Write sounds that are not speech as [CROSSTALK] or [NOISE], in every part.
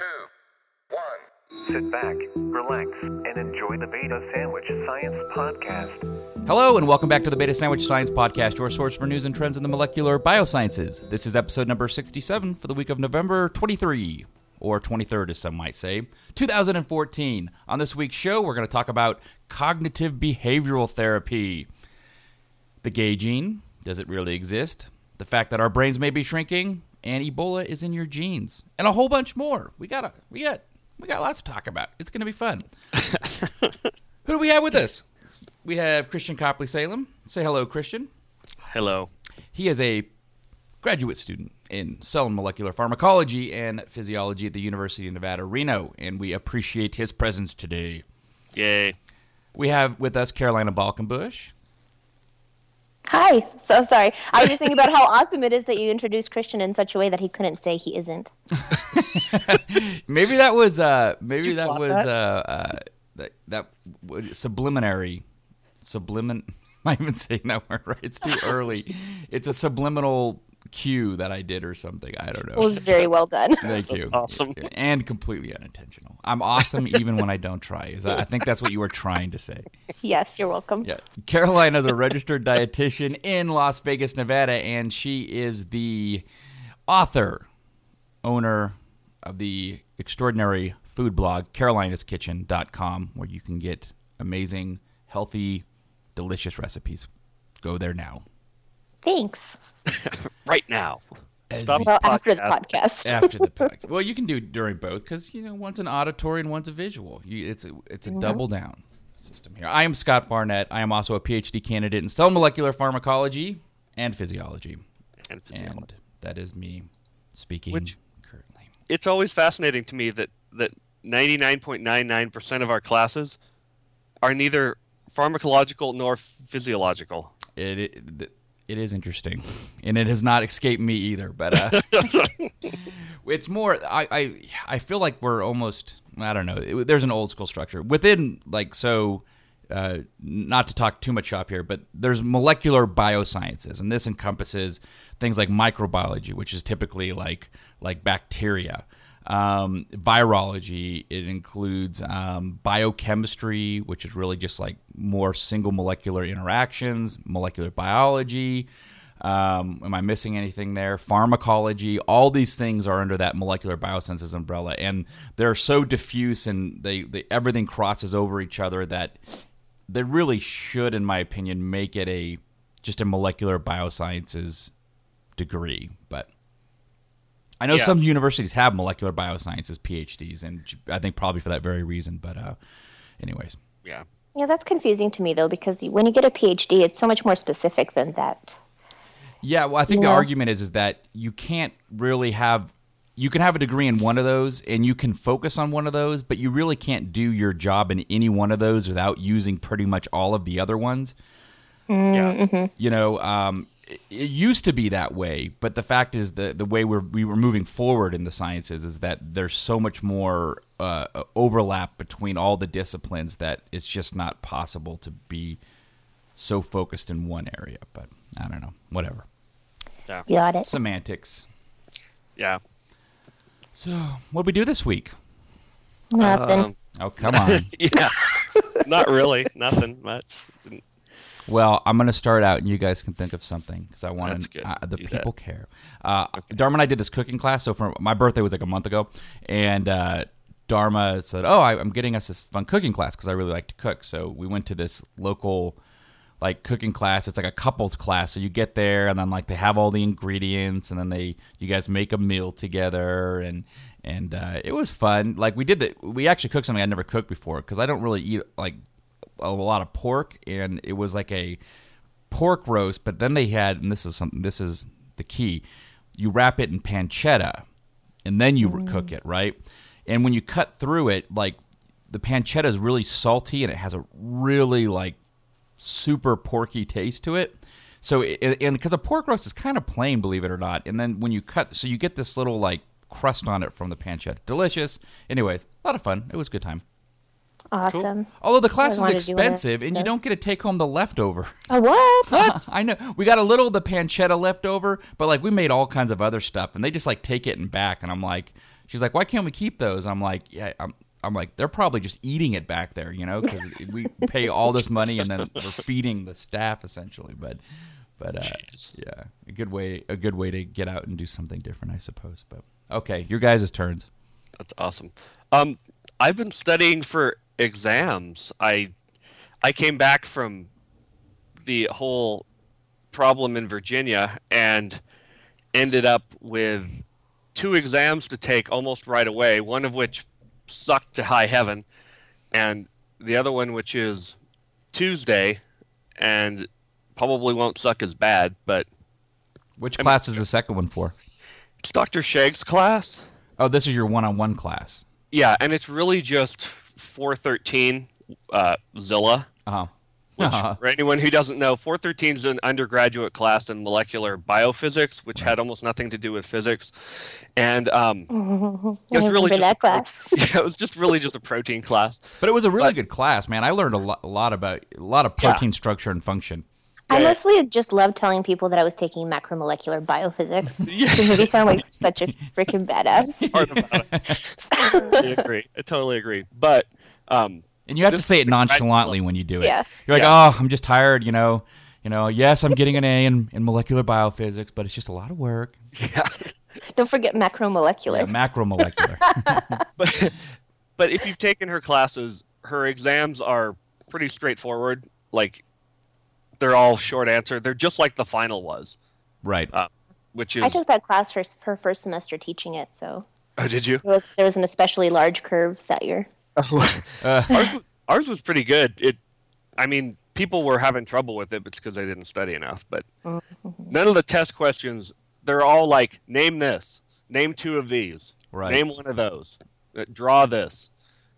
two, one. Sit back, relax, and enjoy the Beta Sandwich Science Podcast. Hello, and welcome back to the Beta Sandwich Science Podcast, your source for news and trends in the molecular biosciences. This is episode number 67 for the week of November 23, or 23rd, as some might say, 2014. On this week's show, we're going to talk about cognitive behavioral therapy. The gay gene, does it really exist? The fact that our brains may be shrinking, and Ebola is in your genes, and a whole bunch more. We got a, we got we got lots to talk about. It's going to be fun. [LAUGHS] Who do we have with us? We have Christian Copley Salem. Say hello, Christian. Hello. He is a graduate student in cell and molecular pharmacology and physiology at the University of Nevada, Reno, and we appreciate his presence today. Yay. We have with us Carolina Balkenbush. Hi. So sorry. I was just thinking about how [LAUGHS] awesome it is that you introduced Christian in such a way that he couldn't say he isn't. [LAUGHS] Maybe that was uh maybe you that was that? uh, uh that that was subliminary sublimin am [LAUGHS] I even saying that word right? It's too early. It's a subliminal cue that I did or something. I don't know. It was very well done. [LAUGHS] Thank you. awesome. And completely unintentional. I'm awesome even when I don't try. Is that, I think that's what you were trying to say. yes, you're welcome. Yeah. Caroline is a registered dietitian in Las Vegas, Nevada, and she is the author, owner of the extraordinary food blog, carolinaskitchen.com, where you can get amazing, healthy, delicious recipes. Go there now. Thanks. [LAUGHS] Right now. As Stop we- Well, the after the podcast. podcast. after the [LAUGHS] podcast. Well, you can do it during both because you know one's an auditory and one's a visual. You, it's a, it's a mm-hmm. double down system here. I am Scott Barnett. I am also a PhD candidate in cell molecular pharmacology and physiology, And physiology. and that is me speaking Which- currently. It's always fascinating to me that, that 99.99% of our classes are neither pharmacological nor physiological. It, it th- it is interesting, [LAUGHS] and it has not escaped me either. But uh, [LAUGHS] it's more. I, I I feel like we're almost. I don't know. It, there's an old school structure within like so. Uh, not to talk too much shop here, but there's molecular biosciences, and this encompasses things like microbiology, which is typically like like bacteria. Um, virology, it includes um, biochemistry, which is really just like more single molecular interactions, molecular biology. Um, am I missing anything there? Pharmacology, all these things are under that molecular biosciences umbrella, and they're so diffuse and they, they everything crosses over each other that they really should, in my opinion, make it a just a molecular biosciences degree. But I know Yeah. some universities have molecular biosciences PhDs, and I think probably for that very reason. But uh, anyways, Yeah. Yeah, that's confusing to me though, because when you get a PhD, it's so much more specific than that. yeah. Well, I think the Yeah. argument is is that you can't really have. You can have a degree in one of those, and you can focus on one of those, but you really can't do your job in any one of those without using pretty much all of the other ones. Yeah. you know um, it, it used to be that way but the fact is the the way we're we were moving forward in the sciences is that there's so much more uh, overlap between all the disciplines that it's just not possible to be so focused in one area but i don't know whatever Got it. semantics Yeah. so what we do this week Nothing. Um, oh come on [LAUGHS] yeah. Not really. Nothing much. Well, I'm going to start out, and you guys can think of something because I want That's to. good. Uh, the Do that. people care. Uh, Dharma and I did this cooking class. So for my birthday was like a month ago, and uh, Dharma said, "Oh, I, I'm getting us this fun cooking class because I really like to cook." So we went to this local like cooking class. It's like a couples class. So you get there, and then like they have all the ingredients, and then they you guys make a meal together, and and uh, it was fun. Like we did the we actually cooked something I never cooked before because I don't really eat like a lot of pork, and it was like a pork roast. But then they had, and this is something. This is the key. You wrap it in pancetta, and then you mm-hmm. cook it right. And when you cut through it, like the pancetta is really salty, and it has a really like super porky taste to it. So, it, and because a pork roast is kind of plain, believe it or not, and then when you cut, so you get this little like crust on it from the pancetta. Delicious. Anyways, a lot of fun. It was a good time. Awesome. Although the class is wanted to do one of expensive and you don't get to take home the leftover. Oh, what? [LAUGHS] What? I know. We got a little of the pancetta left over, but like we made all kinds of other stuff and they just like take it and back and I'm like, She's like, "Why can't we keep those?" I'm like, "Yeah, I'm." I'm like, they're probably just eating it back there, you know, because [LAUGHS] we pay all this money and then we're feeding the staff essentially. But, but uh, Jeez. yeah, a good way, a good way to get out and do something different, I suppose. But okay, your guys' turns. That's awesome. Um, I've been studying for exams. I I came back from the whole problem in Virginia and ended up with two exams to take almost right away. One of which sucked to high heaven, and the other one which is Tuesday, and probably won't suck as bad. But Which class is the second one for? it's Dr. Shag's class. Oh, this is your one-on-one class. Yeah, and it's really just 413 uh, Zilla. Uh-huh. Which, [LAUGHS] Uh-huh. for anyone who doesn't know, 413 is an undergraduate class in molecular biophysics, which had almost nothing to do with physics, and um, [LAUGHS] it was really just that a class. [LAUGHS] yeah, it was just really just a protein class. But it was a really But- good class, man. I learned a lot, a lot about a lot of Yeah. protein structure and function. I Yeah. mostly just love telling people that I was taking macromolecular biophysics. [LAUGHS] Yeah. To maybe sound like such a freaking badass. [LAUGHS] Part about it. I agree. I totally agree. But um, And you have to say it the graduate nonchalantly when you do it. Yeah. You're like, Yeah. oh, I'm just tired, you know. You know, yes, I'm getting an A in, in molecular biophysics, but it's just a lot of work. yeah. [LAUGHS] Don't forget macromolecular. Yeah, macromolecular. but but if you've taken her classes, her exams are pretty straightforward. Like they're all short answer. They're just like the final was, right. uh, which is. I took that class for her first semester teaching it, so oh, did you? there was, there was an especially large curve that year. [LAUGHS] Oh, Uh, ours, was, ours was pretty good. It, I mean, people were having trouble with it, it's because they didn't study enough. But none of the test questions, they're all like, name this, name two of these, Right. name one of those, uh, draw this.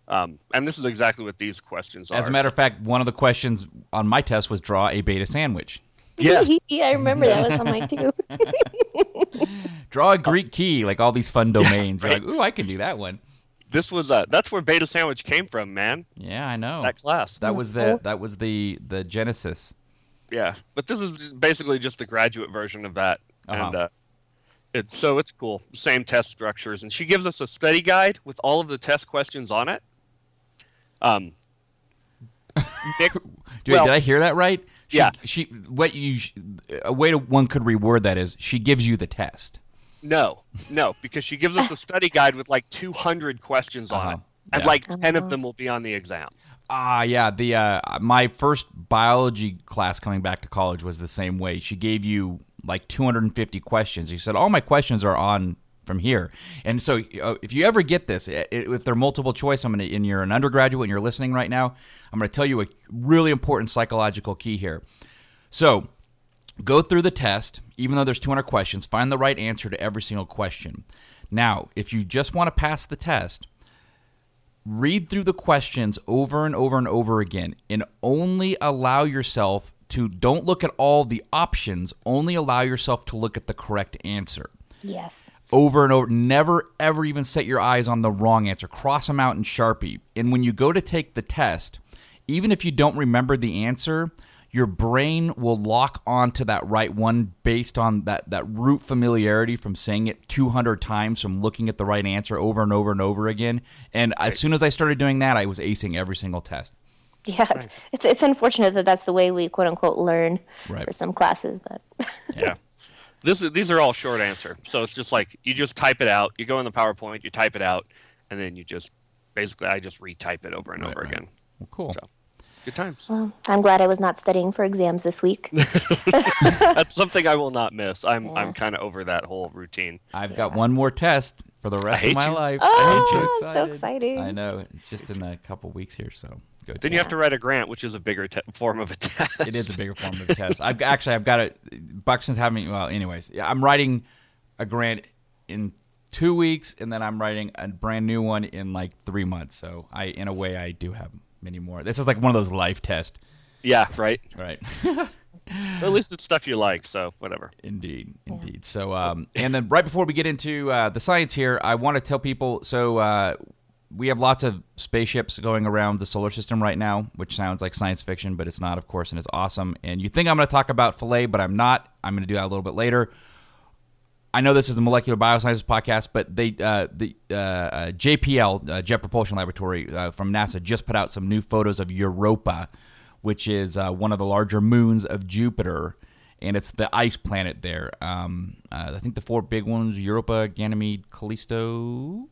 Um, and this is exactly what these questions are. As a matter of fact, one of the questions on my test was draw a beta sandwich. [LAUGHS] yes, yeah, I remember that was on mine too. [LAUGHS] [LAUGHS] Draw a Greek key, like all these fun domains. right. You're like, ooh, I can do that one. this was uh, that's where Beta Sandwich came from, man. Yeah, I know. That class. That was the that was the the genesis. Yeah, but this is basically just the graduate version of that, and Uh-huh. uh, it so it's cool. Same test structures, and she gives us a study guide with all of the test questions on it. Um, [LAUGHS] Dude, well, did I hear that right? She, Yeah. She what you a way to one could reword that is she gives you the test. no, no, because she gives us a study guide with like 200 questions on Uh-huh. it, and Yeah. like 10 of them will be on the exam. Ah, yeah. The uh, my first biology class coming back to college was the same way. She gave you like 250 questions. She said all my questions are on from here. And so, uh, if you ever get this, i- i- if they're multiple choice, I'm gonna, and you're an undergraduate and you're listening right now, I'm gonna tell you a really important psychological key here. So, go through the test, even though there's 200 questions, find the right answer to every single question. Now, if you just want to pass the test, read through the questions over and over and over again and only allow yourself to don't look at all the options, only allow yourself to look at the correct answer. yes. Over and over, never ever even set your eyes on the wrong answer. Cross them out in Sharpie. And when you go to take the test, even if you don't remember the answer, your brain will lock onto that right one based on that, that root familiarity from saying it 200 times, from looking at the right answer over and over and over again. And as soon as I started doing that, I was acing every single test. Yeah, it's it's unfortunate that that's the way we quote unquote learn Right. for some classes, but Yeah. [LAUGHS] This is, these are all short answer. So it's just like you just type it out, you go in the PowerPoint, you type it out, and then you just basically I just retype it over and over right. again. Well, cool. So. Good times. well, I'm glad I was not studying for exams this week. [LAUGHS] [LAUGHS] That's something I will not miss. I'm Yeah. I'm kind of over that whole routine. I've got one more test for the rest of hate my you. life. Oh, I'm so exciting. I know. It's just in a couple weeks here, so go. Then you have to write a grant, which is a bigger te- form of a test. It is a bigger form of a test. I've actually I've got it. Buxton's having well. Anyways, I'm writing a grant in two weeks, and then I'm writing a brand new one in like three months. So I, in a way, I do have many more. This is like one of those life tests, Yeah, right. right? [LAUGHS] At least it's stuff you like, so whatever. Indeed, indeed. So, um, and then right before we get into uh, the science here, I want to tell people. So, uh, we have lots of spaceships going around the solar system right now, which sounds like science fiction, but it's not, of course, and it's awesome. And you think I'm going to talk about Philae, but I'm not. I'm going to do that a little bit later. I know this is the molecular biosciences podcast, but they uh, the uh, uh, JPL uh, Jet Propulsion Laboratory uh, from NASA just put out some new photos of Europa, which is uh, one of the larger moons of Jupiter, and it's the ice planet there. Um, I think the four big ones: Europa, Ganymede, Callisto.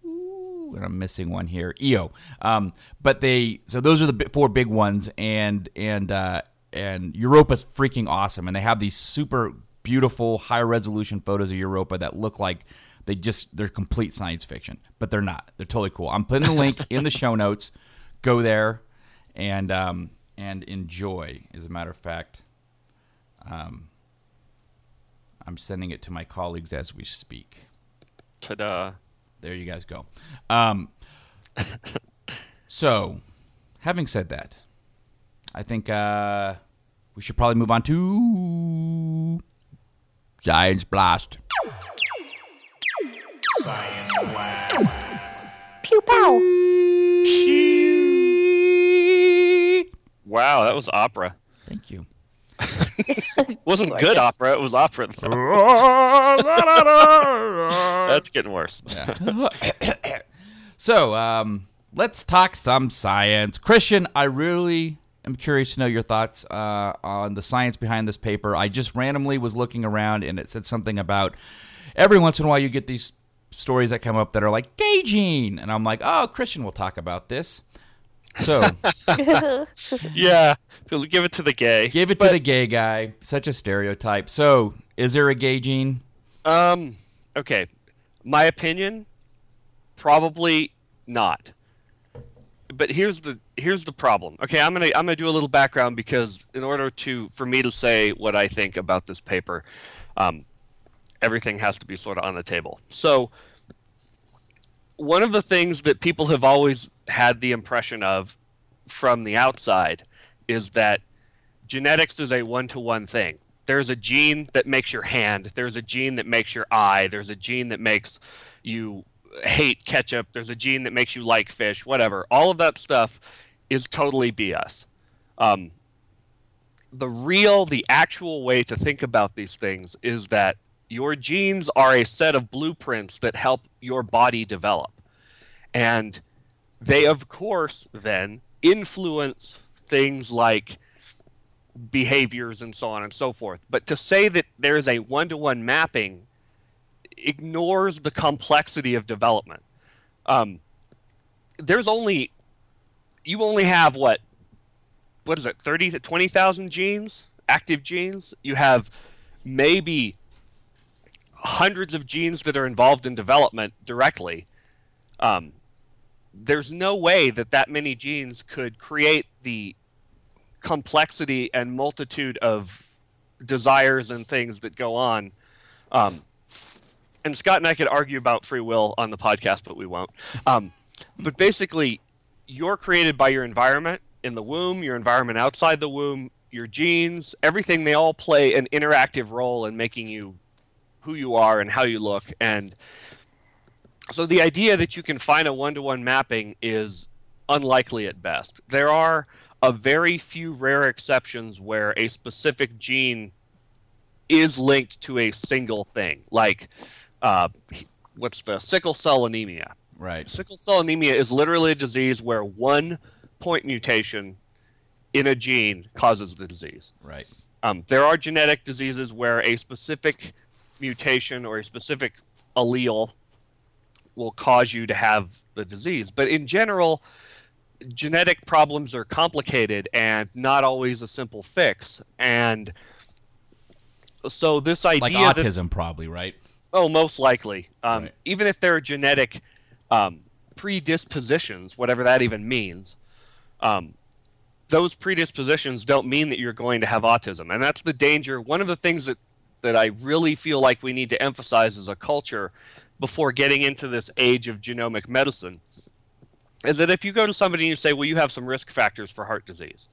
And I'm missing one here, Io. Um, but they so those are the four big ones, and and uh, and Europa's freaking awesome, and they have these super beautiful high resolution photos of Europa that look like they just they're complete science fiction, but they're not. They're totally cool. I'm putting the link in the show notes. Go there and um, and enjoy. As a matter of fact, um, I'm sending it to my colleagues as we speak. Ta-da! There you guys go. Um, so, having said that, I think uh, we should probably move on to Science Blast. Pew pow. Wow, that was opera. Thank you. [LAUGHS] wasn't good Gorgeous. opera. It was opera. [LAUGHS] [LAUGHS] That's getting worse. [COUGHS] So, um, let's talk some science. Christian, I really am curious to know your thoughts uh, on the science behind this paper. I just randomly was looking around and it said something about every once in a while you get these stories that come up that are like gay gene. And I'm like, oh, Christian will talk about this. So, [LAUGHS] Yeah, give it to the gay. give it to the gay guy. Such a stereotype. So, is there a gay gene? Um. Okay. My opinion, probably not. But here's the here's the problem. Okay, I'm gonna I'm gonna do a little background because in order to for me to say what I think about this paper, um, everything has to be sort of on the table. So one of the things that people have always had the impression of from the outside is that genetics is a one-to-one thing. There's a gene that makes your hand, there's a gene that makes your eye, there's a gene that makes you hate ketchup, there's a gene that makes you like fish, whatever. All of that stuff is totally BS. Um, the real, the actual way to think about these things is that your genes are a set of blueprints that help your body develop. And they, of course, then influence things like behaviors and so on and so forth. But to say that there's a one to one mapping ignores the complexity of development. Um, there's only, you only have what, what is it, 30 to 20,000 genes, active genes? You have maybe hundreds of genes that are involved in development directly. Um, there's no way that that many genes could create the complexity and multitude of desires and things that go on. Um, and Scott and I could argue about free will on the podcast, but we won't. Um, but basically, you're created by your environment in the womb, your environment outside the womb, your genes, everything. They all play an interactive role in making you who you are and how you look. And so the idea that you can find a one to one mapping is unlikely at best. There are a very few rare exceptions where a specific gene is linked to a single thing, like uh, what's the sickle cell anemia. Right. Sickle cell anemia is literally a disease where one point mutation in a gene causes the disease. Right. Um, there are genetic diseases where a specific mutation or a specific allele will cause you to have the disease. But in general, genetic problems are complicated and not always a simple fix. And so this idea Like that autism, probably, right? Oh, most likely. Um, Right. Even if there are genetic um, predispositions, whatever that even means, um, those predispositions don't mean that you're going to have autism. And that's the danger. One of the things that, that I really feel like we need to emphasize as a culture before getting into this age of genomic medicine is that if you go to somebody and you say, well, you have some risk factors for heart disease,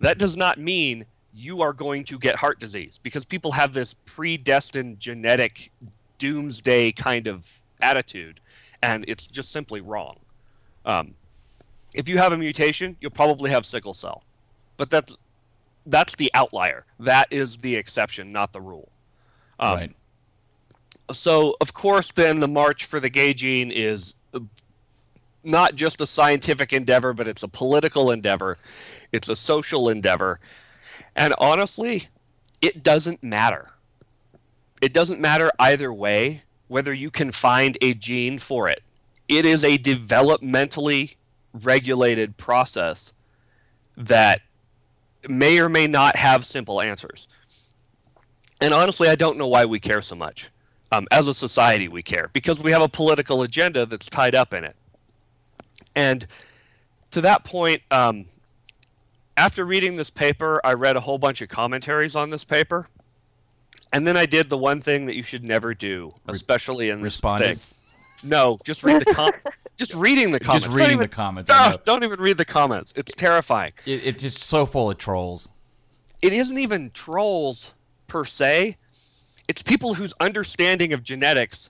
that does not mean you are going to get heart disease because people have this predestined genetic doomsday kind of attitude, and it's just simply wrong. Um, if you have a mutation, you'll probably have sickle cell, but that's that's the outlier. That is the exception, not the rule. Um, right. So of course, then the march for the gay gene is not just a scientific endeavor, but it's a political endeavor, it's a social endeavor, and honestly, it doesn't matter. It doesn't matter either way whether you can find a gene for it. It is a developmentally regulated process that may or may not have simple answers. And honestly, I don't know why we care so much. Um, as a society, we care because we have a political agenda that's tied up in it. And to that point, um, after reading this paper, I read a whole bunch of commentaries on this paper. And then I did the one thing that you should never do, especially in this Responded? thing. No, just read the com- [LAUGHS] just reading the comments. Just reading even- the comments. Ah, don't even read the comments. It's terrifying. It, it's just so full of trolls. It isn't even trolls per se. It's people whose understanding of genetics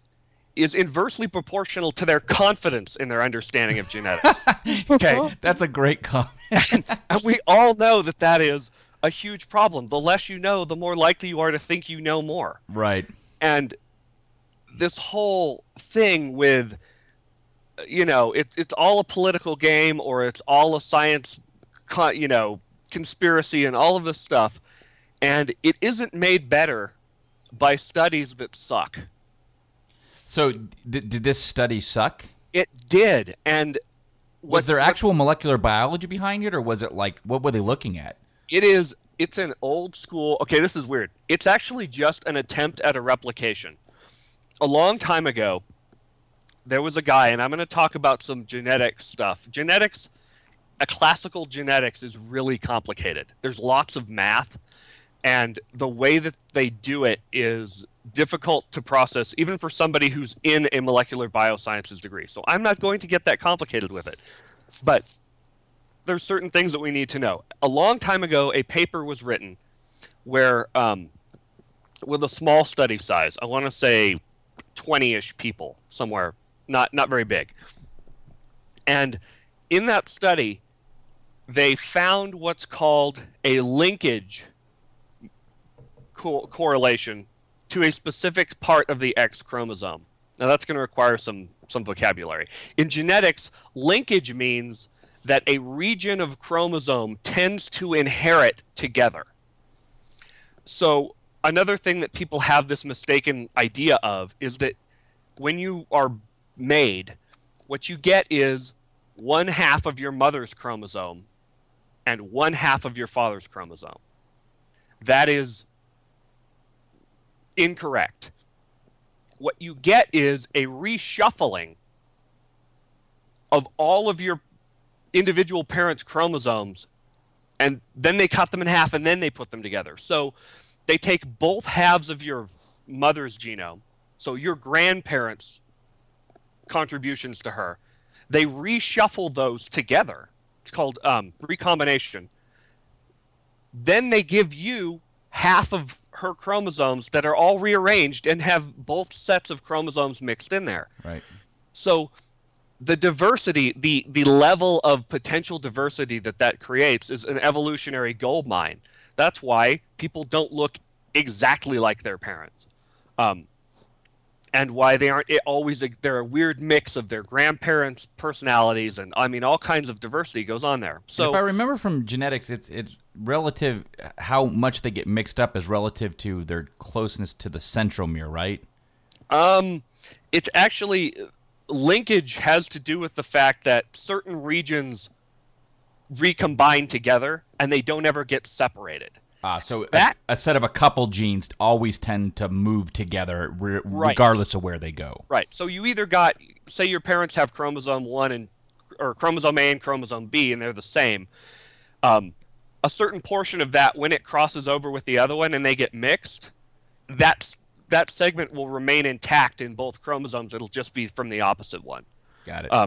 is inversely proportional to their confidence in their understanding of genetics. [LAUGHS] okay. [LAUGHS] That's a great comment. [LAUGHS] And we all know that that is a huge problem. The less you know, the more likely you are to think you know more. right. And this whole thing with you know, it's it's all a political game or it's all a science con- you know, conspiracy and all of this stuff and it isn't made better by studies that suck. So, d- did this study suck? It did. And Was there what- actual molecular biology behind it, or was it like what were they looking at? It is. It's an old school. Okay, this is weird. It's actually just an attempt at a replication. A long time ago, there was a guy, and I'm going to talk about some genetic stuff. Genetics, a classical genetics is really complicated. There's lots of math, and the way that they do it is difficult to process, even for somebody who's in a molecular biosciences degree. So I'm not going to get that complicated with it. But there's certain things that we need to know. A long time ago, a paper was written where, um, with a small study size, I want to say 20-ish people somewhere, not not very big. And in that study, they found what's called a linkage co- correlation to a specific part of the X chromosome. Now that's going to require some some vocabulary. In genetics, linkage means that a region of chromosome tends to inherit together. So another thing that people have this mistaken idea of is that when you are made, what you get is one half of your mother's chromosome and one half of your father's chromosome. That is incorrect. What you get is a reshuffling of all of your individual parents' chromosomes, and then they cut them in half and then they put them together. So they take both halves of your mother's genome, so your grandparents' contributions to her, they reshuffle those together. It's called um, recombination. Then they give you half of her chromosomes that are all rearranged and have both sets of chromosomes mixed in there. Right. So the diversity, the the level of potential diversity that that creates is an evolutionary gold mine. That's why people don't look exactly like their parents, um, and why they aren't it always. They're a weird mix of their grandparents' personalities, and I mean all kinds of diversity goes on there. So if I remember from genetics, it's it's relative how much they get mixed up is relative to their closeness to the centromere, right? Um, it's actually linkage has to do with the fact that certain regions recombine together and they don't ever get separated. Uh, so a- That- a, set of a couple genes always tend to move together re- Right. regardless of where they go. Right. So you either got, say, your parents have chromosome one and or chromosome A and chromosome B, and they're the same. Um, a certain portion of that, when it crosses over with the other one and they get mixed, that's that segment will remain intact in both chromosomes. It'll just be from the opposite one. Got it. Uh,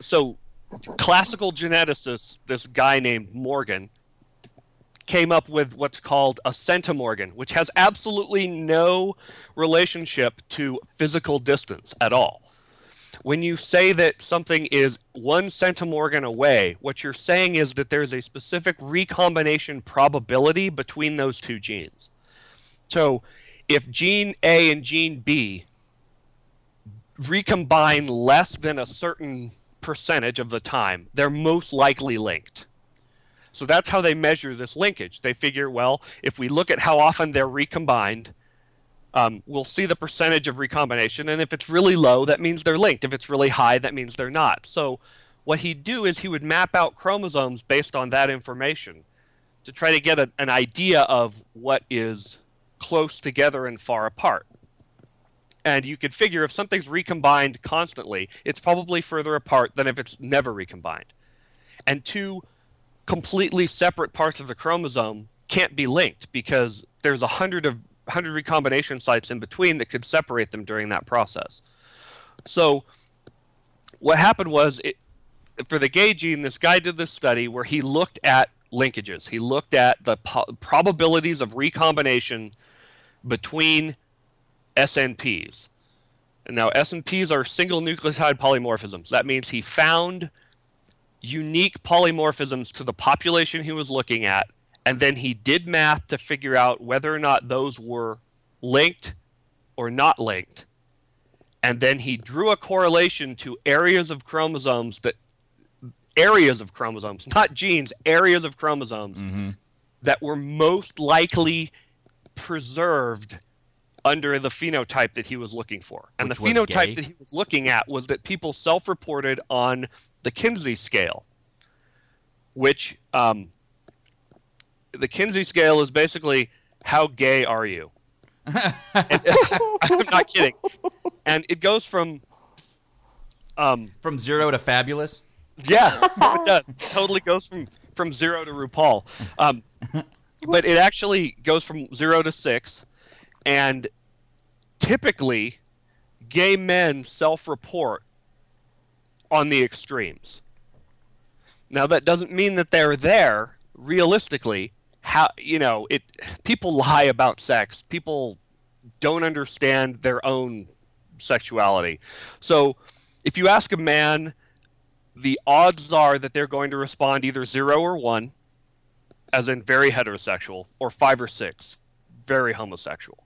so classical geneticists, this guy named Morgan, came up with what's called a centimorgan, which has absolutely no relationship to physical distance at all. When you say that something is one centimorgan away, what you're saying is that there's a specific recombination probability between those two genes. So if gene A and gene B recombine less than a certain percentage of the time, they're most likely linked. So that's how they measure this linkage. They figure, well, if we look at how often they're recombined, um, we'll see the percentage of recombination. And if it's really low, that means they're linked. If it's really high, that means they're not. So what he'd do is he would map out chromosomes based on that information to try to get a, an idea of what is close together and far apart. And you could figure if something's recombined constantly, it's probably further apart than if it's never recombined. And two completely separate parts of the chromosome can't be linked because there's a hundred of hundred recombination sites in between that could separate them during that process. So what happened was it, for the gay gene, this guy did this study where he looked at linkages. He looked at the po- probabilities of recombination between SNPs. And now SNPs are single nucleotide polymorphisms. That means he found unique polymorphisms to the population he was looking at, and then he did math to figure out whether or not those were linked or not linked. And then he drew a correlation to areas of chromosomes that areas of chromosomes, not genes, areas of chromosomes mm-hmm. that were most likely preserved under the phenotype that he was looking for. And Which the phenotype gay? that he was looking at was that people self reported on the Kinsey scale, which um, the Kinsey scale is basically how gay are you? And- [LAUGHS] I'm not kidding. And it goes from um, From zero to fabulous. yeah, it does. It totally goes from from zero to RuPaul. Um, but it actually goes from zero to six, and typically, gay men self-report on the extremes. Now that doesn't mean that they're there. Realistically, how you know it? People lie about sex. People don't understand their own sexuality. So, if you ask a man the odds are that they're going to respond either zero or one, as in very heterosexual, or five or six, very homosexual.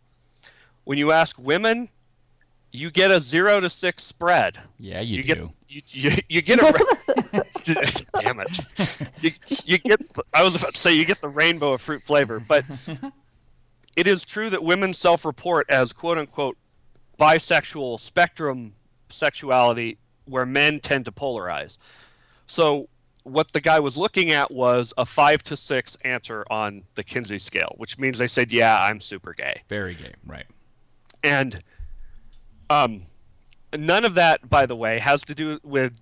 When you ask women, you get a zero to six spread. Yeah, you, You do. get you, you, you get a [LAUGHS] [LAUGHS] damn it. You, you get I was about to say you get the rainbow of fruit flavor, but [LAUGHS] it is true that women self-report as quote unquote bisexual spectrum sexuality where men tend to polarize. So what the guy was looking at was a 5 to 6 answer on the Kinsey scale, which means they said, "Yeah, I'm super gay." Very gay, right? and um, none of that, by the way, has to do with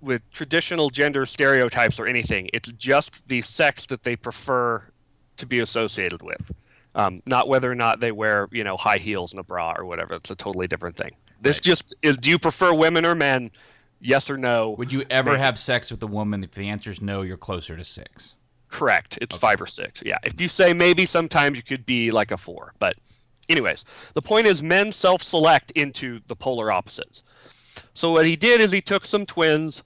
with traditional gender stereotypes or anything. It's just the sex that they prefer to be associated with, um, not whether or not they wear you know high heels and a bra or whatever. It's a totally different thing. This Right. just is: Do you prefer women or men? Yes or no? Would you ever Maybe. have sex with a woman if the answer is no? You're closer to six. Correct. It's five or six. Yeah. If you say maybe, sometimes you could be like a four. But, anyways, the point is men self select into the polar opposites. So, what he did is he took some twins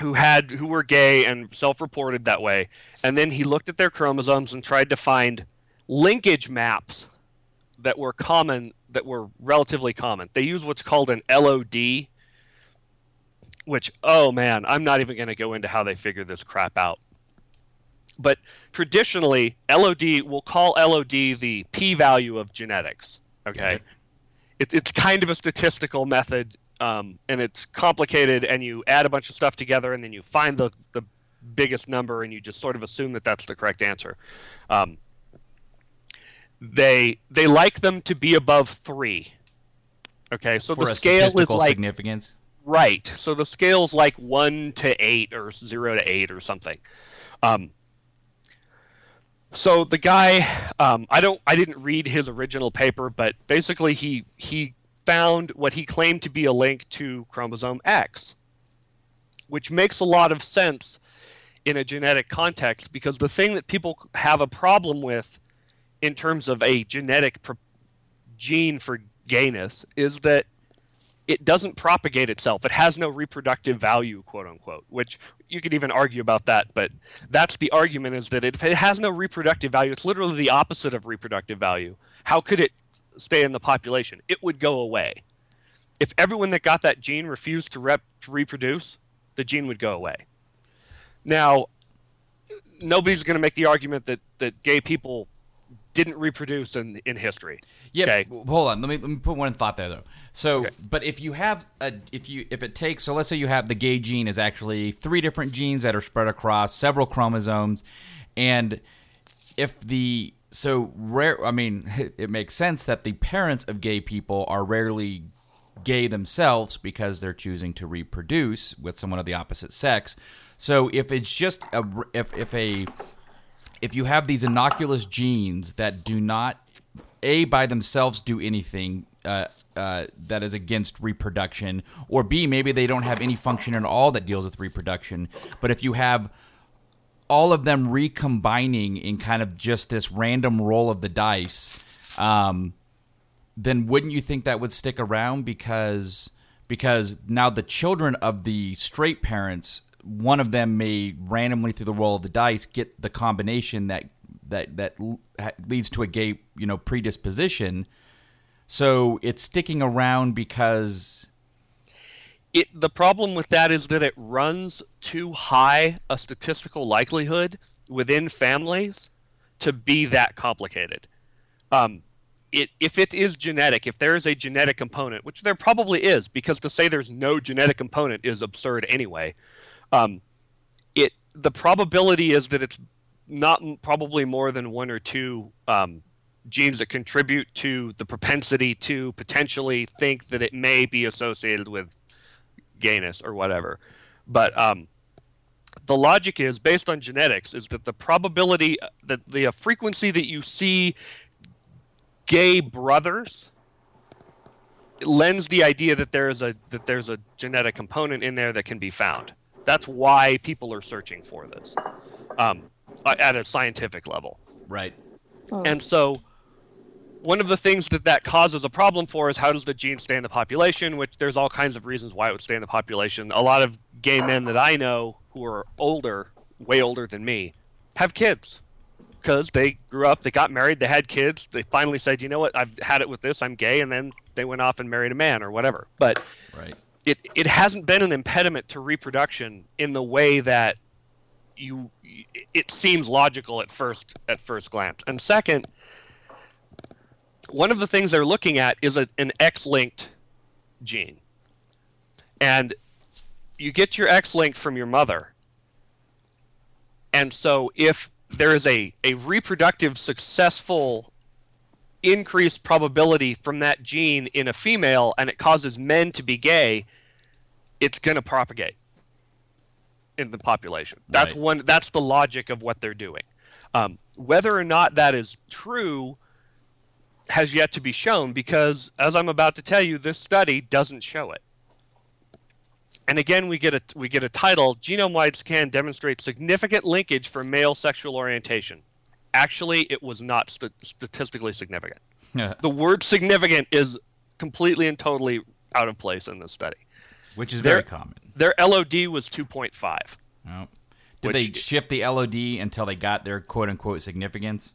who had who were gay and self reported that way, and then he looked at their chromosomes and tried to find linkage maps that were common, that were relatively common. They use what's called an LOD. Which, oh man, I'm not even going to go into how they figured this crap out but traditionally LOD we'll call LOD the p-value of genetics. Okay, Okay. it, it's kind of a statistical method, um, and it's complicated. And you add a bunch of stuff together, and then you find the the biggest number, and you just sort of assume that that's the correct answer. Um, they they like them to be above three. Okay, so For the scale is like significance. Right. So the scale's like one to eight or zero to eight or something. Um, so the guy, um, I don't, I didn't read his original paper, but basically he he found what he claimed to be a link to chromosome X, which makes a lot of sense in a genetic context because the thing that people have a problem with in terms of a genetic pro- gene for gayness is that it doesn't propagate itself. It has no reproductive value, quote unquote, which you could even argue about that, but that's the argument is that if it has no reproductive value, it's literally the opposite of reproductive value. How could it stay in the population. It would go away. If everyone that got that gene refused to, rep- to reproduce, the gene would go away. Now, nobody's going to make the argument that, that gay people didn't reproduce in, in history. Yeah, Okay. hold on. Let me let me put one thought there though. So, but if you have a if you if it takes so let's say you have the gay gene is actually three different genes that are spread across several chromosomes, and if the so rare, I mean, [LAUGHS] it makes sense that the parents of gay people are rarely gay themselves because they're choosing to reproduce with someone of the opposite sex. So if it's just a if if a if you have these innocuous genes that do not a by themselves do anything uh, uh, that is against reproduction or b maybe they don't have any function at all that deals with reproduction but if you have all of them recombining in kind of just this random roll of the dice um, then wouldn't you think that would stick around because because now the children of the straight parents one of them may randomly through the roll of the dice get the combination that that that leads to a gay you know predisposition so it's sticking around because it the problem with that is that it runs too high a statistical likelihood within families to be that complicated. Um, it if it is genetic, if there is a genetic component, which there probably is, because to say there's no genetic component is absurd anyway. Um, it the probability is that it's not probably more than one or two um, genes that contribute to the propensity to potentially think that it may be associated with gayness or whatever. But um, the logic is based on genetics is that the probability that the uh, frequency that you see gay brothers lends the idea that there is a that there's a genetic component in there that can be found. That's why people are searching for this um, at a scientific level. right And so, one of the things that that causes a problem for is how does the gene stay in the population? Which there's all kinds of reasons why it would stay in the population. A lot of gay men that I know who are older, way older than me, have kids because they grew up, they got married, they had kids. They finally said, you know what, I've had it with this, I'm gay, and then they went off and married a man or whatever. But right it it hasn't been an impediment to reproduction in the way that you it seems logical at first at first glance. And second, one of the things they're looking at is a, an X-linked gene. And you get your X-linked from your mother. And so if there is a, a reproductive successful increased probability from that gene in a female and it causes men to be gay, it's going to propagate in the population. That's Right. one. That's the logic of what they're doing. Um, whether or not that is true has yet to be shown because, as I'm about to tell you, this study doesn't show it. And again, we get a we get a title: genome-wide scan demonstrates significant linkage for male sexual orientation. Actually, it was not st- statistically significant. The word significant is completely and totally out of place in this study. which is There- very common Their LOD was 2.5. oh. did they shift the lod until they got their quote unquote significance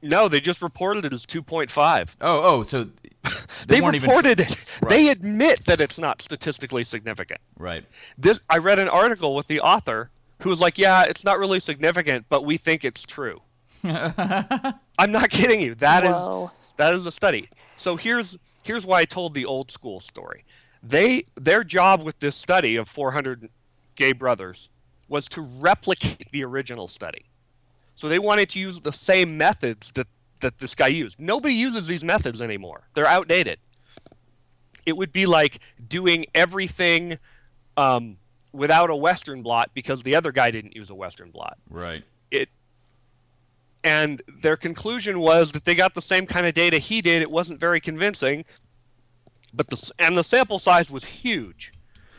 No, they just reported it as 2.5. oh oh so [LAUGHS] they, They, weren't even- reported it. [LAUGHS] They admit that it's not statistically significant. right This I read an article with the author who was like, "Yeah, it's not really significant, but we think it's true." [LAUGHS] I'm not kidding you. That is Whoa. that is a study. So here's here's why I told the old school story. They their job with this study of 400 gay brothers was to replicate the original study. So they wanted to use the same methods that that this guy used. Nobody uses these methods anymore. They're outdated. It would be like doing everything um, without a Western blot because the other guy didn't use a Western blot right it and their conclusion was that they got the same kind of data he did. It wasn't very convincing. But the and the sample size was huge.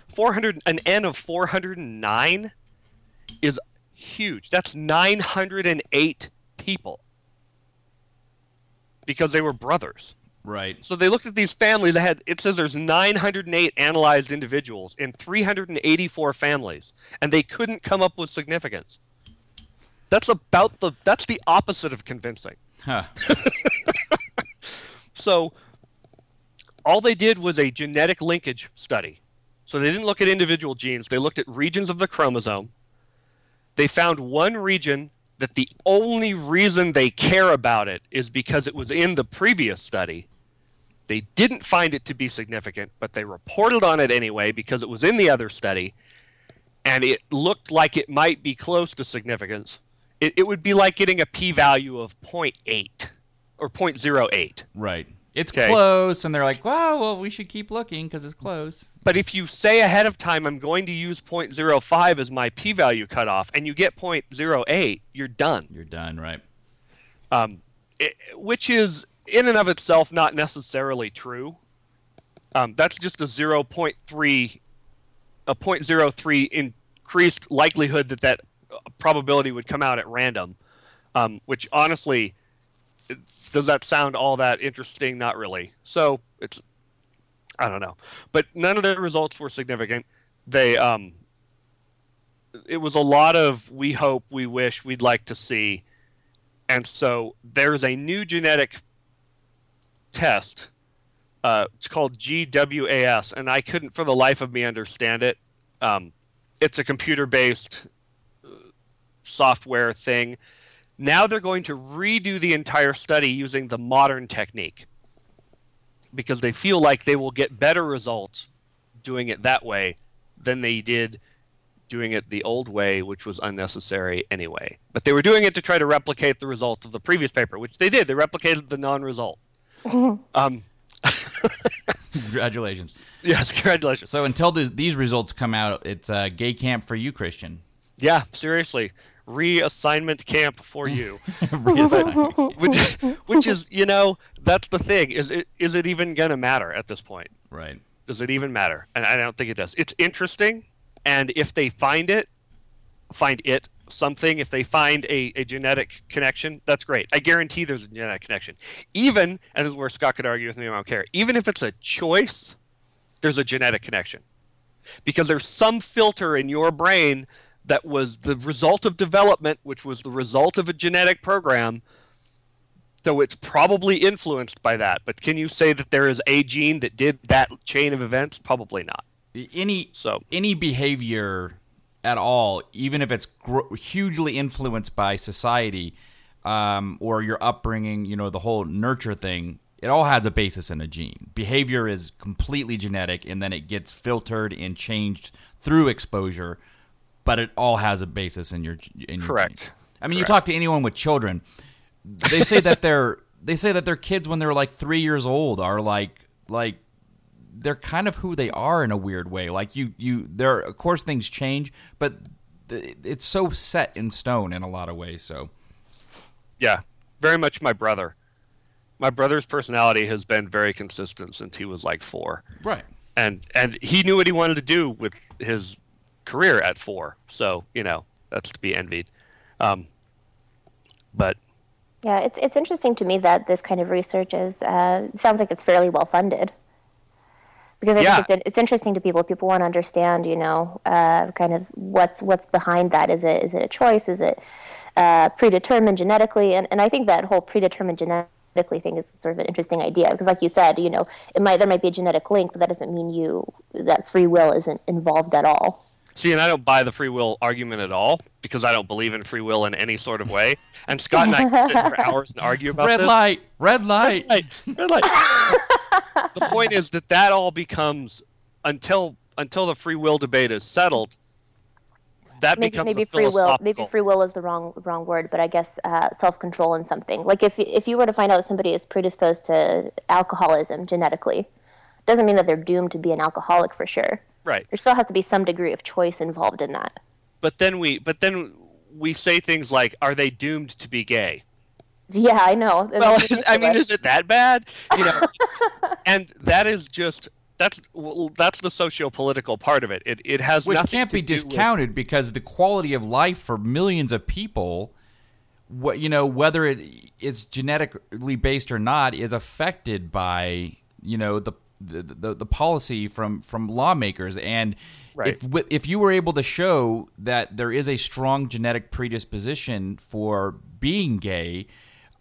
400 an n of 409 is huge. That's 908 people. Because they were brothers. Right. So they looked at these families that had it says there's 908 analyzed individuals in 384 families. And they couldn't come up with significance that's about the that's the opposite of convincing huh. [LAUGHS] So all they did was a genetic linkage study. So they didn't look at individual genes, they looked at regions of the chromosome. They found one region that the only reason they care about it is because it was in the previous study. They didn't find it to be significant, but they reported on it anyway because it was in the other study and it looked like it might be close to significance. It, it would be like getting a p value of 0.8 or 0.08. Right. It's Okay. close, and they're like, "Wow, well, we should keep looking because it's close." But if you say ahead of time, I'm going to use 0.05 as my p value cutoff, and you get 0.08, you're done. You're done, right? um, it, which is in and of itself not necessarily true. Um, that's just a 0.3, a 0.03 increased likelihood that that probability would come out at random. Um, which honestly, does that sound all that interesting? Not really. So it's, I don't know, but none of the results were significant. They, um, it was a lot of we hope, we wish, we'd like to see. And so there's a new genetic test. Uh, it's called GWAS, and I couldn't for the life of me understand it. Um, it's a computer based software thing. Now they're going to redo the entire study using the modern technique because they feel like they will get better results doing it that way than they did doing it the old way, which was unnecessary anyway. But they were doing it to try to replicate the results of the previous paper, which they did. They replicated the non-result. [LAUGHS] um, Congratulations. [LAUGHS] yes, congratulations. So until these, these results come out, it's uh, gay camp for you, Christian. Yeah, seriously, reassignment camp for you. [LAUGHS] Which, which is, you know, that's the thing. Is it is it even gonna matter at this point? right. Does it even matter? And I don't think it does. It's interesting, and if they find it, find it something, if they find a, a genetic connection, that's great. I guarantee there's a genetic connection. Even, and this is where Scott could argue with me, I don't care. Even if it's a choice, there's a genetic connection. Because there's some filter in your brain that was the result of development, which was the result of a genetic program. So it's probably influenced by that. But can you say that there is a gene that did that chain of events? Probably not. Any So- any behavior at all, even if it's gr- hugely influenced by society um, or your upbringing, you know, the whole nurture thing, it all has a basis in a gene. Behavior is completely genetic, and then it gets filtered and changed through exposure, but it all has a basis in your in your Correct. I mean, you talk to anyone with children, they say that they're [LAUGHS] they say that their kids when they're like three years old are like like they're kind of who they are in a weird way. Like you you there of course things change, but th- it's so set in stone in a lot of ways. So Yeah, very much my brother. My brother's personality has been very consistent since he was like four, right. and and he knew what he wanted to do with his career at four. So you know that's to be envied. Um, but Yeah, it's it's interesting to me that this kind of research is uh, sounds like it's fairly well funded. Because I Yeah. think it's it's interesting to people. People want to understand, you know, uh, kind of what's what's behind that. Is it is it a choice? Is it uh, predetermined genetically? And and I think that whole predetermined genetically thing is sort of an interesting idea because, like you said, you know, it might there might be a genetic link, but that doesn't mean you that free will isn't involved at all. See, and I don't buy the free will argument at all because I don't believe in free will in any sort of way. And Scott and I can sit for [LAUGHS] hours and argue about Red this. light, red light. Right, red light. [LAUGHS] the point is that that all becomes until until the free will debate is settled. That maybe becomes maybe a free will maybe free will is the wrong wrong word but i guess uh, self-control in something like if if you were to find out that somebody is predisposed to alcoholism genetically doesn't mean that they're doomed to be an alcoholic for sure right. there still has to be some degree of choice involved in that But then we but then we say things like, "Are they doomed to be gay?" yeah i know That's Well. [LAUGHS] I mean, is it that bad? You know, [LAUGHS] and that is just that's well, that's the socio-political part of it. It it has which nothing can't to be do with- discounted because the quality of life for millions of people what you know whether it, it's genetically based or not is affected by you know the the, the, the policy from from lawmakers and Right. if if you were able to show that there is a strong genetic predisposition for being gay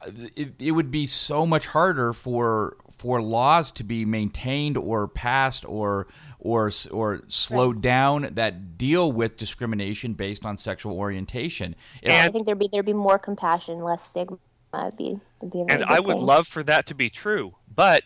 uh, it, it would be so much harder for for laws to be maintained or passed or or or slowed down that deal with discrimination based on sexual orientation. If- I think there'd be there'd be more compassion, less stigma. It'd be, it'd be and good I would thing. love for that to be true, but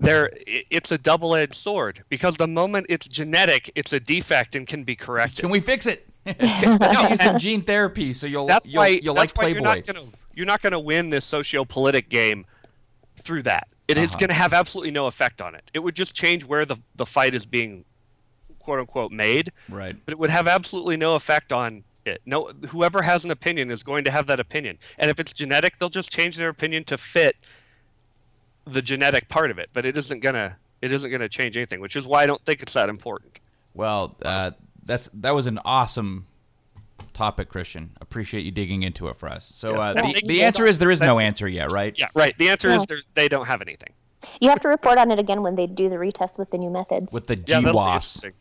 there it's a double-edged sword because the moment it's genetic, it's a defect and can be corrected. can we fix it? [LAUGHS] [LAUGHS] Let's get you some gene therapy so you'll that's you'll, why you'll that's like why Playboy. you're not gonna you're not gonna win this socio-politic game through that. It is Uh-huh. gonna have absolutely no effect on it. It would just change where the the fight is being quote unquote made, Right. but it would have absolutely no effect on it. No, whoever has an opinion is going to have that opinion, and if it's genetic, they'll just change their opinion to fit the genetic part of it. But it isn't gonna it isn't gonna change anything, which is why I don't think it's that important. Well, uh, that's that was an awesome topic, Christian. Appreciate you digging into it for us. So Yeah. uh, Well, the, thank the answer is there is no answer yet, right? Yeah, right. The answer Yeah. is they're- don't have anything. You have to report on it again when they do the retest with the new methods. With the Yeah, GWAS. interesting.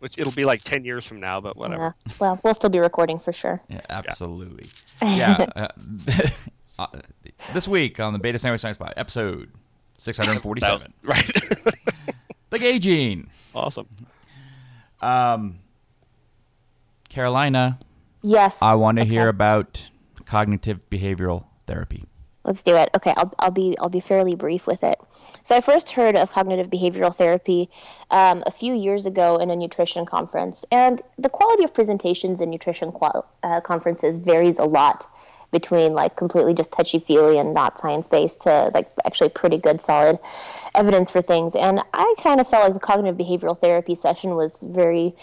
Which it'll be like ten years from now, but whatever. Yeah. Well, we'll still be recording for sure. Yeah, absolutely. [LAUGHS] Yeah. uh, [LAUGHS] uh, this week on the Beta Sandwich Science Pod, episode 647, Right. [LAUGHS] the gay gene. awesome. Um, Carolina, Yes. I want to Okay. hear about cognitive behavioral therapy. Let's do it. Okay, I'll, I'll be I'll be fairly brief with it. So I first heard of cognitive behavioral therapy um, a few years ago in a nutrition conference, and the quality of presentations in nutrition qual- uh, conferences varies a lot between like completely just touchy feely and not science based to like actually pretty good solid evidence for things. And I kind of felt like the cognitive behavioral therapy session was very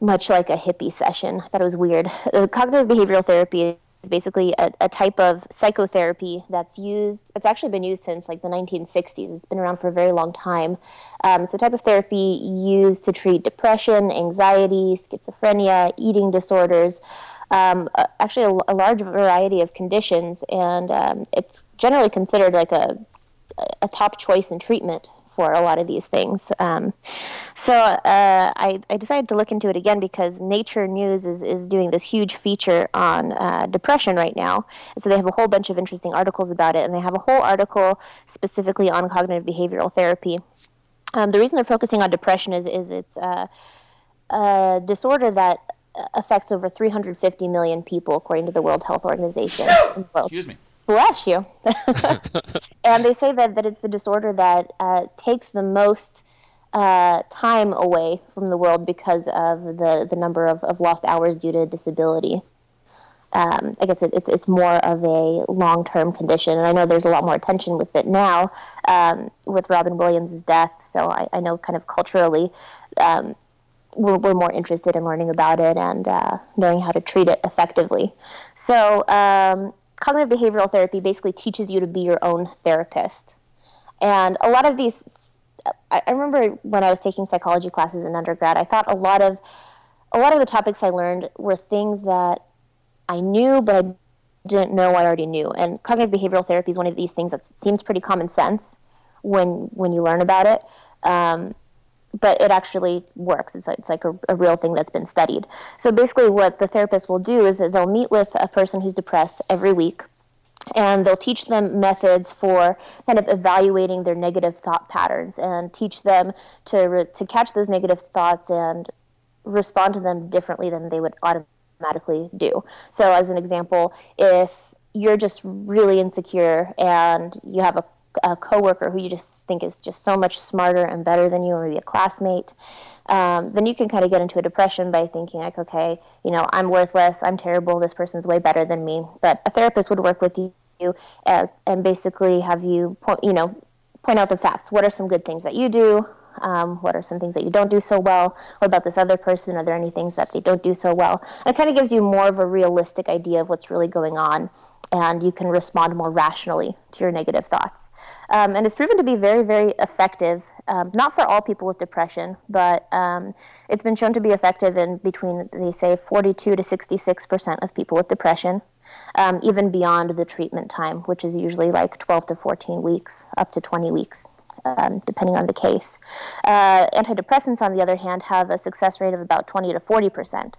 much like a hippie session. I thought it was weird. Uh, cognitive behavioral therapy is basically a, a type of psychotherapy that's used, it's actually been used since like the 1960s. It's been around for a very long time. Um, it's a type of therapy used to treat depression, anxiety, schizophrenia, eating disorders. Um, actually, a, a large variety of conditions, and um, it's generally considered like a, a top choice in treatment for a lot of these things. Um, so uh, I, I decided to look into it again because Nature News is, is doing this huge feature on uh, depression right now. So they have a whole bunch of interesting articles about it, and they have a whole article specifically on cognitive behavioral therapy. Um, the reason they're focusing on depression is, is it's uh, a disorder that affects over 350 million people, according to the World Health Organization. world. Excuse me. Bless you. [LAUGHS] [LAUGHS] and they say that, that it's the disorder that uh, takes the most uh, time away from the world because of the, the number of, of lost hours due to disability. Um, I guess it, it's it's more of a long term condition, and I know there's a lot more attention with it now um, with Robin Williams' death. So I, I know kind of culturally, um, we're, we're more interested in learning about it and uh, knowing how to treat it effectively. So, um, cognitive behavioral therapy basically teaches you to be your own therapist. And a lot of these, I, I remember when I was taking psychology classes in undergrad, I thought a lot of a lot of the topics I learned were things that I knew, but I didn't know I already knew. And cognitive behavioral therapy is one of these things that seems pretty common sense when when you learn about it. Um, but it actually works. It's like, it's like a, a real thing that's been studied. So basically, what the therapist will do is that they'll meet with a person who's depressed every week, and they'll teach them methods for kind of evaluating their negative thought patterns and teach them to re- to catch those negative thoughts and respond to them differently than they would automatically do. So, as an example, if you're just really insecure and you have a, a coworker who you just think is just so much smarter and better than you, or maybe a classmate, um, then you can kind of get into a depression by thinking like, okay, you know, I'm worthless, I'm terrible, this person's way better than me. But a therapist would work with you uh, and basically have you, point, you know, point out the facts. What are some good things that you do? Um, what are some things that you don't do so well? What about this other person? Are there any things that they don't do so well? And it kind of gives you more of a realistic idea of what's really going on, and you can respond more rationally to your negative thoughts. Um, and it's proven to be very, very effective. Um, not for all people with depression, but um, it's been shown to be effective in between, they say, 42 to 66 percent of people with depression, um, even beyond the treatment time, which is usually like 12 to 14 weeks, up to 20 weeks um, depending on the case. Uh, antidepressants, on the other hand, have a success rate of about 20 to 40 percent.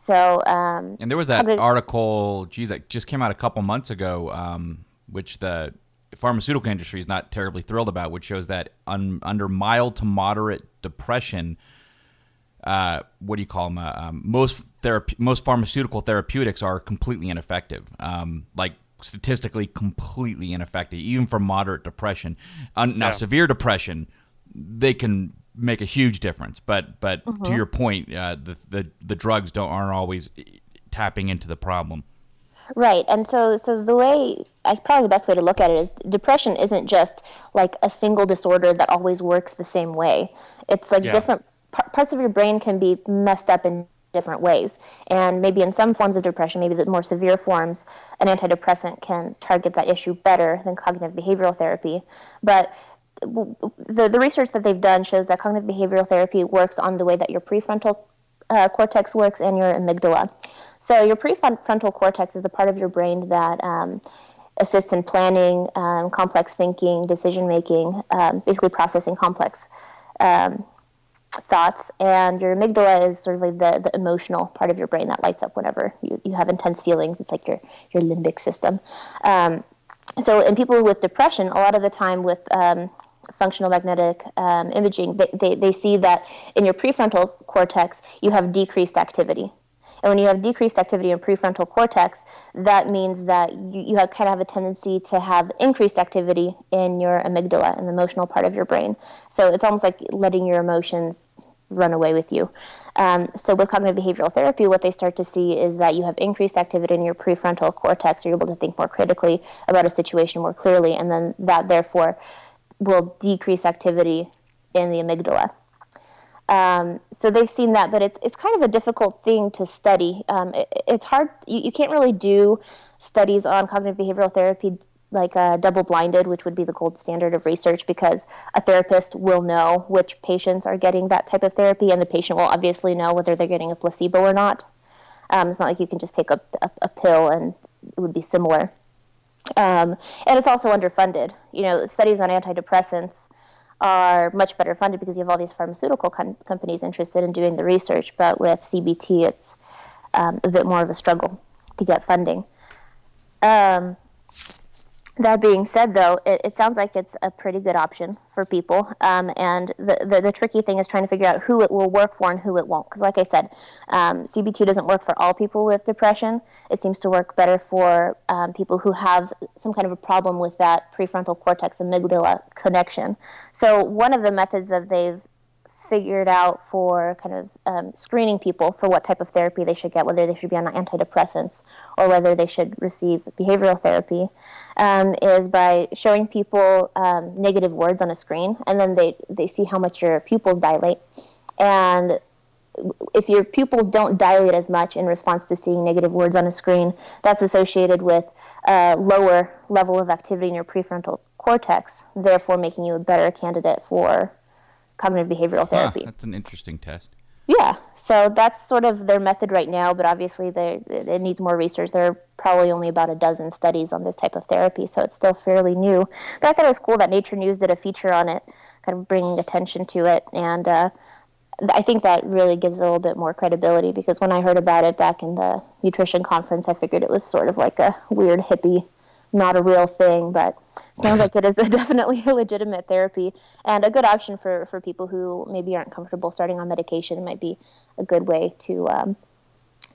So, um, And there was that did- article, geez, that just came out a couple months ago, um, which the pharmaceutical industry is not terribly thrilled about, which shows that un, under mild to moderate depression, uh, what do you call them? Uh, um, most therapy, most pharmaceutical therapeutics are completely ineffective. Um, like statistically, completely ineffective, even for moderate depression. Un- now, Yeah. severe depression, they can make a huge difference. But but to your point, uh, the, the the drugs don't aren't always tapping into the problem. Right, and so so the way I probably the best way to look at it is depression isn't just like a single disorder that always works the same way. It's like Yeah. different par- parts of your brain can be messed up in different ways, and maybe in some forms of depression, maybe the more severe forms, an antidepressant can target that issue better than cognitive behavioral therapy. But the the research that they've done shows that cognitive behavioral therapy works on the way that your prefrontal uh, cortex works and your amygdala. So your prefrontal cortex is the part of your brain that um, assists in planning, um, complex thinking, decision making, um, basically processing complex um, thoughts. And your amygdala is sort of like the, the emotional part of your brain that lights up whenever you, you have intense feelings. It's like your, your limbic system. Um, so in people with depression, a lot of the time with um, functional magnetic um, imaging, they, they, they see that in your prefrontal cortex, you have decreased activity. And when you have decreased activity in prefrontal cortex, that means that you, you have, kind of have a tendency to have increased activity in your amygdala, in the emotional part of your brain. So it's almost like letting your emotions run away with you. Um, so with cognitive behavioral therapy, what they start to see is that you have increased activity in your prefrontal cortex. You're able to think more critically about a situation more clearly, and then that therefore will decrease activity in the amygdala. Um, so they've seen that, but it's it's kind of a difficult thing to study. Um, it, it's hard. You, you can't really do studies on cognitive behavioral therapy like uh, double blinded, which would be the gold standard of research, because a therapist will know which patients are getting that type of therapy, and the patient will obviously know whether they're getting a placebo or not. Um, it's not like you can just take a, a, a pill and it would be similar. Um, and it's also underfunded. You know, studies on antidepressants are much better funded because you have all these pharmaceutical com- companies interested in doing the research. But with CBT, it's um, a bit more of a struggle to get funding. Um, that being said, though, it, it sounds like it's a pretty good option for people. Um, and the, the, the tricky thing is trying to figure out who it will work for and who it won't. Because, like I said, um, CBT doesn't work for all people with depression. It seems to work better for um, people who have some kind of a problem with that prefrontal cortex amygdala connection. So, one of the methods that they've figured out for kind of um, screening people for what type of therapy they should get, whether they should be on antidepressants or whether they should receive behavioral therapy, um, is by showing people um, negative words on a screen, and then they they see how much your pupils dilate, and if your pupils don't dilate as much in response to seeing negative words on a screen, that's associated with a lower level of activity in your prefrontal cortex, therefore making you a better candidate for cognitive behavioral therapy. that's an interesting test. Yeah, so that's sort of their method right now, but obviously they, it it needs more research. There are probably only about a dozen studies on this type of therapy, so it's still fairly new. But I thought it was cool that Nature News did a feature on it, kind of bringing attention to it, and uh, I think that really gives a little bit more credibility because when I heard about it back in the nutrition conference, I figured it was sort of like a weird hippie, not a real thing, but sounds like it is a [LAUGHS] definitely a legitimate therapy and a good option for, for people who maybe aren't comfortable starting on medication. It might be a good way to um,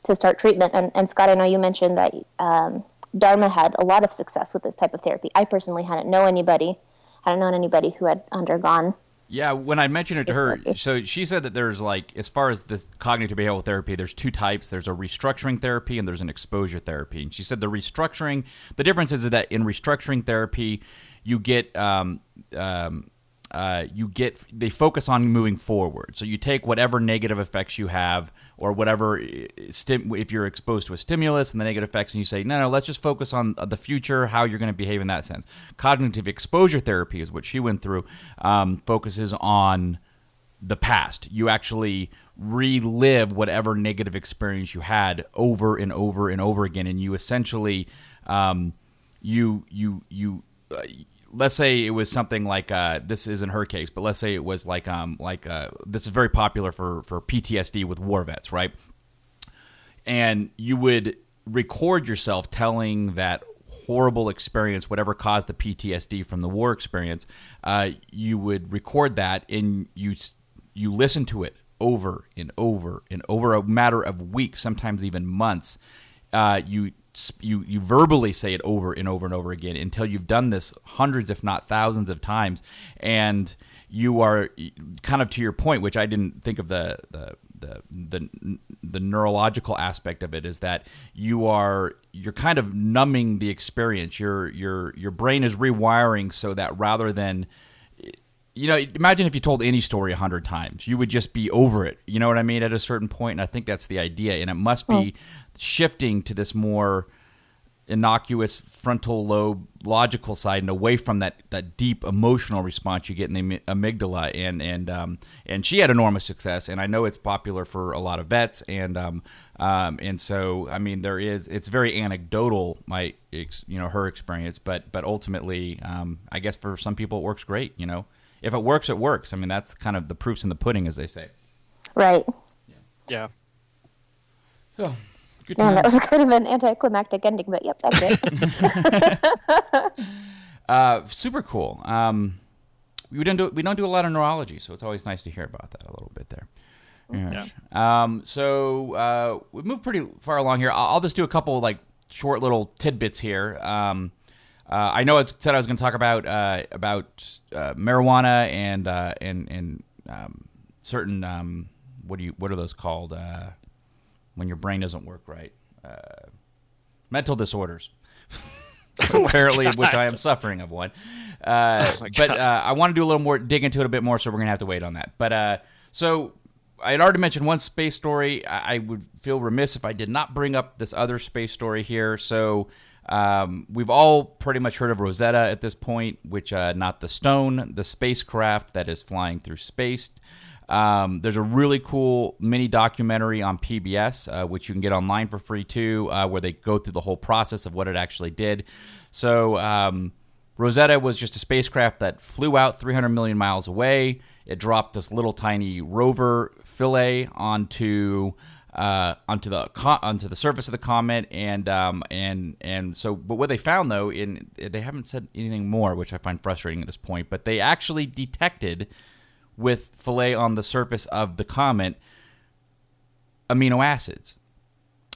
to start treatment. And, and Scott, I know you mentioned that um, Dharma had a lot of success with this type of therapy. I personally hadn't know anybody, hadn't known anybody who had undergone Yeah, when I mentioned it to her, so she said that there's like, as far as the cognitive behavioral therapy, there's two types. There's a restructuring therapy and there's an exposure therapy. And she said the restructuring, the difference is that in restructuring therapy, you get, um, um, uh, you get, they focus on moving forward. So you take whatever negative effects you have or whatever, uh, stim- if you're exposed to a stimulus and the negative effects, and you say, no, no, let's just focus on uh, the future, how you're going to behave in that sense. Cognitive exposure therapy is what she went through, um, focuses on the past. You actually relive whatever negative experience you had over and over and over again, and you essentially, um, you you you. Uh, let's say it was something like uh, this isn't her case, but let's say it was like um like uh, this is very popular for for PTSD with war vets, right? and you would record yourself telling that horrible experience, whatever caused the PTSD from the war experience. Uh, you would record that, and you you listen to it over and over and over a matter of weeks, sometimes even months. Uh, you you you verbally say it over and over and over again until you've done this hundreds, if not thousands, of times, and you are kind of to your point, which I didn't think of the the the the, the neurological aspect of it is that you are you're kind of numbing the experience. Your your your brain is rewiring so that rather than you know, imagine if you told any story a hundred times, you would just be over it. You know what I mean? At a certain point, and I think that's the idea. And it must be shifting to this more innocuous frontal lobe logical side and away from that, that deep emotional response you get in the amygdala. And and um, and she had enormous success. And I know it's popular for a lot of vets. And um, um, and so I mean there is it's very anecdotal my ex, you know her experience. But but ultimately um, I guess for some people it works great you know? If it works it works. I mean that's kind of the proofs in the pudding as they say. Right. Yeah. so good Man, times. that was kind of an anticlimactic ending, but yep, that's it. [LAUGHS] Uh, super cool. Um, we don't do we don't do a lot of neurology, so it's always nice to hear about that a little bit there. Yeah. Um, so uh, we moved pretty far along here. I'll, I'll just do a couple like short little tidbits here. Um, uh, I know I said I was going to talk about uh, about uh, marijuana and uh, and and um, certain um, what do you what are those called uh, when your brain doesn't work right? Uh, mental disorders. [LAUGHS] apparently, which I am suffering of one. Uh, but uh, I want to do a little more, dig into it a bit more, so we're gonna have to wait on that. But uh, so I had already mentioned one space story. I, I would feel remiss if I did not bring up this other space story here. So. Um, we've all pretty much heard of Rosetta at this point, which uh, not the stone, the spacecraft that is flying through space. Um, there's a really cool mini documentary on PBS, uh, which you can get online for free too, uh, where they go through the whole process of what it actually did. So, um, Rosetta was just a spacecraft that flew out 300 million miles away. It dropped this little tiny rover fillet onto uh, onto the onto the surface of the comet, and um, and and so. But what they found though, in they haven't said anything more, which I find frustrating at this point. But they actually detected with filet on the surface of the comet amino acids.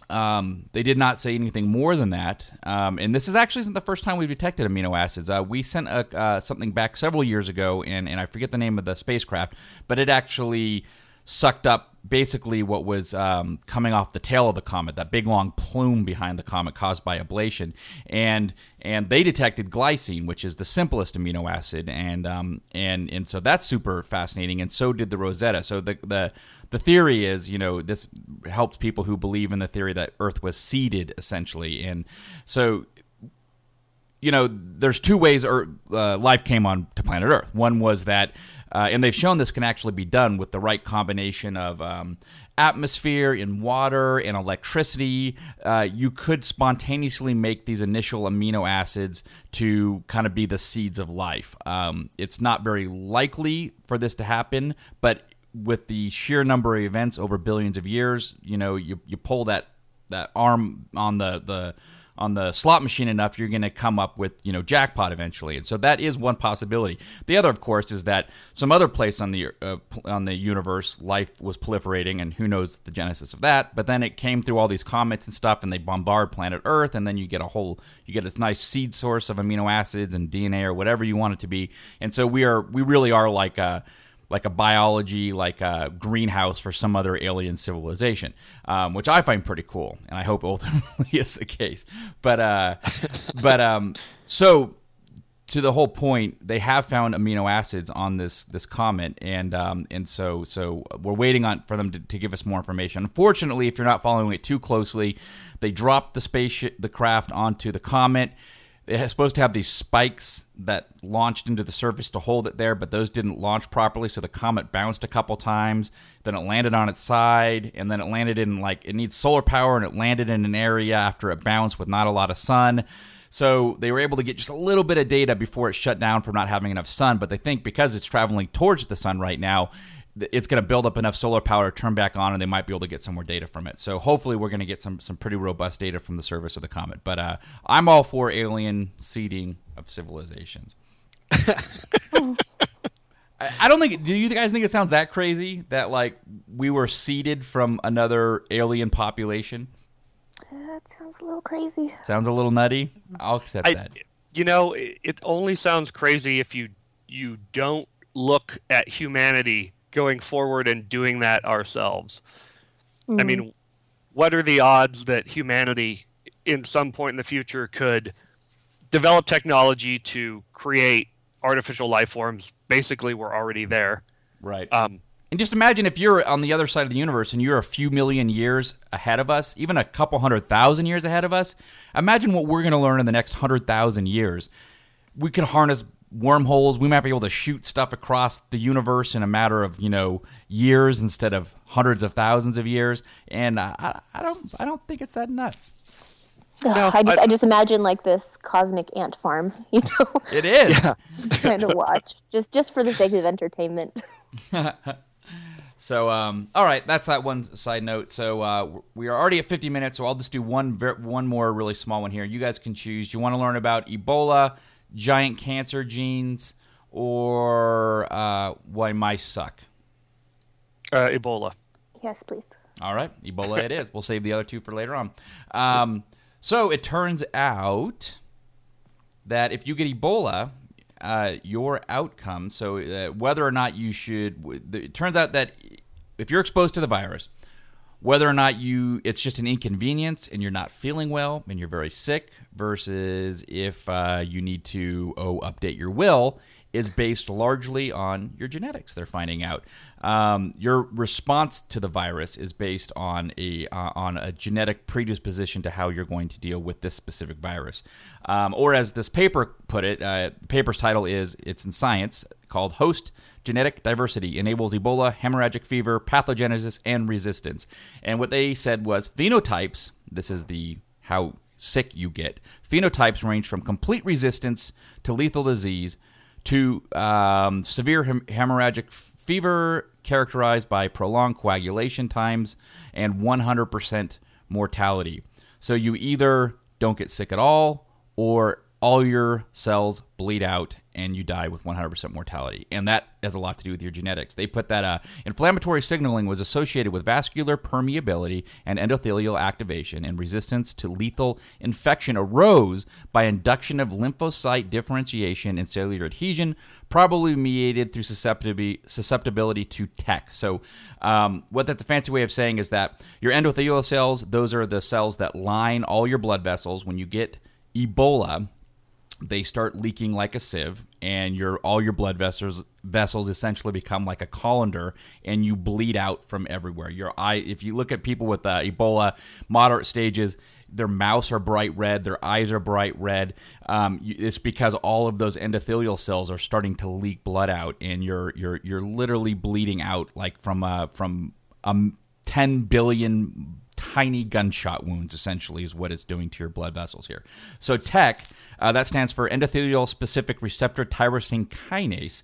Um, they did not say anything more than that. Um, and this is actually isn't the first time we've detected amino acids. Uh, we sent a, uh, something back several years ago, and, and I forget the name of the spacecraft, but it actually sucked up basically what was um, coming off the tail of the comet, that big long plume behind the comet caused by ablation, and and they detected glycine, which is the simplest amino acid, and um, and and so that's super fascinating, and so did the Rosetta. So the the the theory is, you know, this helps people who believe in the theory that Earth was seeded essentially, and so you know, there's two ways Earth, uh, life came on to planet Earth. One was that, uh, and they've shown this can actually be done with the right combination of um, atmosphere and water and electricity. Uh, you could spontaneously make these initial amino acids to kind of be the seeds of life. Um, it's not very likely for this to happen, but with the sheer number of events over billions of years, you know, you, you pull that that arm on the the on the slot machine enough, you're going to come up with you know jackpot eventually, and so that is one possibility. The other, of course, is that some other place on the uh, on the universe, life was proliferating, and who knows the genesis of that. But then it came through all these comets and stuff, and they bombard planet Earth, and then you get a whole you get this nice seed source of amino acids and DNA or whatever you want it to be. And so we are we really are like a like a biology, like a greenhouse for some other alien civilization, um, which I find pretty cool, and I hope [LAUGHS] ultimately is the case. But uh, [LAUGHS] but um, so to the whole point, they have found amino acids on this this comet, and um, and so so we're waiting on for them to, to give us more information. Unfortunately, if you're not following it too closely, they dropped the spaceship, the craft onto the comet. It's supposed to have these spikes that launched into the surface to hold it there, but those didn't launch properly, so the comet bounced a couple times. Then it landed on its side, and then it landed in like it needs solar power, and it landed in an area after it bounced with not a lot of sun. So they were able to get just a little bit of data before it shut down from not having enough sun. But they think because it's traveling towards the sun right now, it's going to build up enough solar power to turn back on, and they might be able to get some more data from it. So hopefully, we're going to get some some pretty robust data from the surface of the comet. But uh, I'm all for alien seeding of civilizations. [LAUGHS] I, I don't think. Do you guys think it sounds that crazy that like we were seeded from another alien population? That sounds a little crazy. Sounds a little nutty. I'll accept I, that. you know, it, it only sounds crazy if you you don't look at humanity going forward and doing that ourselves. I mean, what are the odds that humanity, in some point in the future, could develop technology to create artificial life forms? Basically, we're already there. Right. Um, And just imagine if you're on the other side of the universe and you're a few million years ahead of us, even a couple hundred thousand years ahead of us. Imagine what we're going to learn in the next hundred thousand years. We could harness wormholes. We might be able to shoot stuff across the universe in a matter of you know years instead of hundreds of thousands of years. And uh, I, I don't, I don't think it's that nuts. Ugh, I just I- I, just imagine like this cosmic ant farm, [LAUGHS] you know, It is. Kind [LAUGHS] of watch just just for the sake of entertainment. [LAUGHS] So, um, all right, that's that one side note. So uh, we are already at 50 minutes, so I'll just do one one more really small one here. You guys can choose. You want to learn about Ebola, giant cancer genes, or uh, why mice suck? uh, Ebola. Yes, please. All right, Ebola it is. [LAUGHS] We'll save the other two for later on. Um, so it turns out that if you get Ebola, uh, your outcome, so uh, whether or not you should, it turns out that if you're exposed to the virus, whether or not you it's just an inconvenience and you're not feeling well and you're very sick versus if uh, you need to oh update your will is based largely on your genetics they're finding out. Um, your response to the virus is based on a uh, on a genetic predisposition to how you're going to deal with this specific virus. Um, or as this paper put it uh, the paper's title is it's in science called host genetic diversity enables ebola hemorrhagic fever pathogenesis and resistance and what they said was phenotypes this is the how sick you get phenotypes range from complete resistance to lethal disease to um, severe hem- hemorrhagic fever characterized by prolonged coagulation times and 100% mortality. So you either don't get sick at all or all your cells bleed out and you die with 100% mortality. And that has a lot to do with your genetics. They put that uh, inflammatory signaling was associated with vascular permeability and endothelial activation, and resistance to lethal infection arose by induction of lymphocyte differentiation and cellular adhesion, probably mediated through susceptibility, susceptibility to tech. So, um, what that's a fancy way of saying is that your endothelial cells, those are the cells that line all your blood vessels. When you get Ebola, they start leaking like a sieve and your all your blood vessels vessels essentially become like a colander and you bleed out from everywhere. Your eye if you look at people with uh, ebola moderate stages their mouths are bright red their eyes are bright red. Um, it's because all of those endothelial cells are starting to leak blood out and you're you're you're literally bleeding out like from uh from um 10 billion tiny gunshot wounds essentially is what it's doing to your blood vessels here. So tech uh, that stands for endothelial specific receptor tyrosine kinase.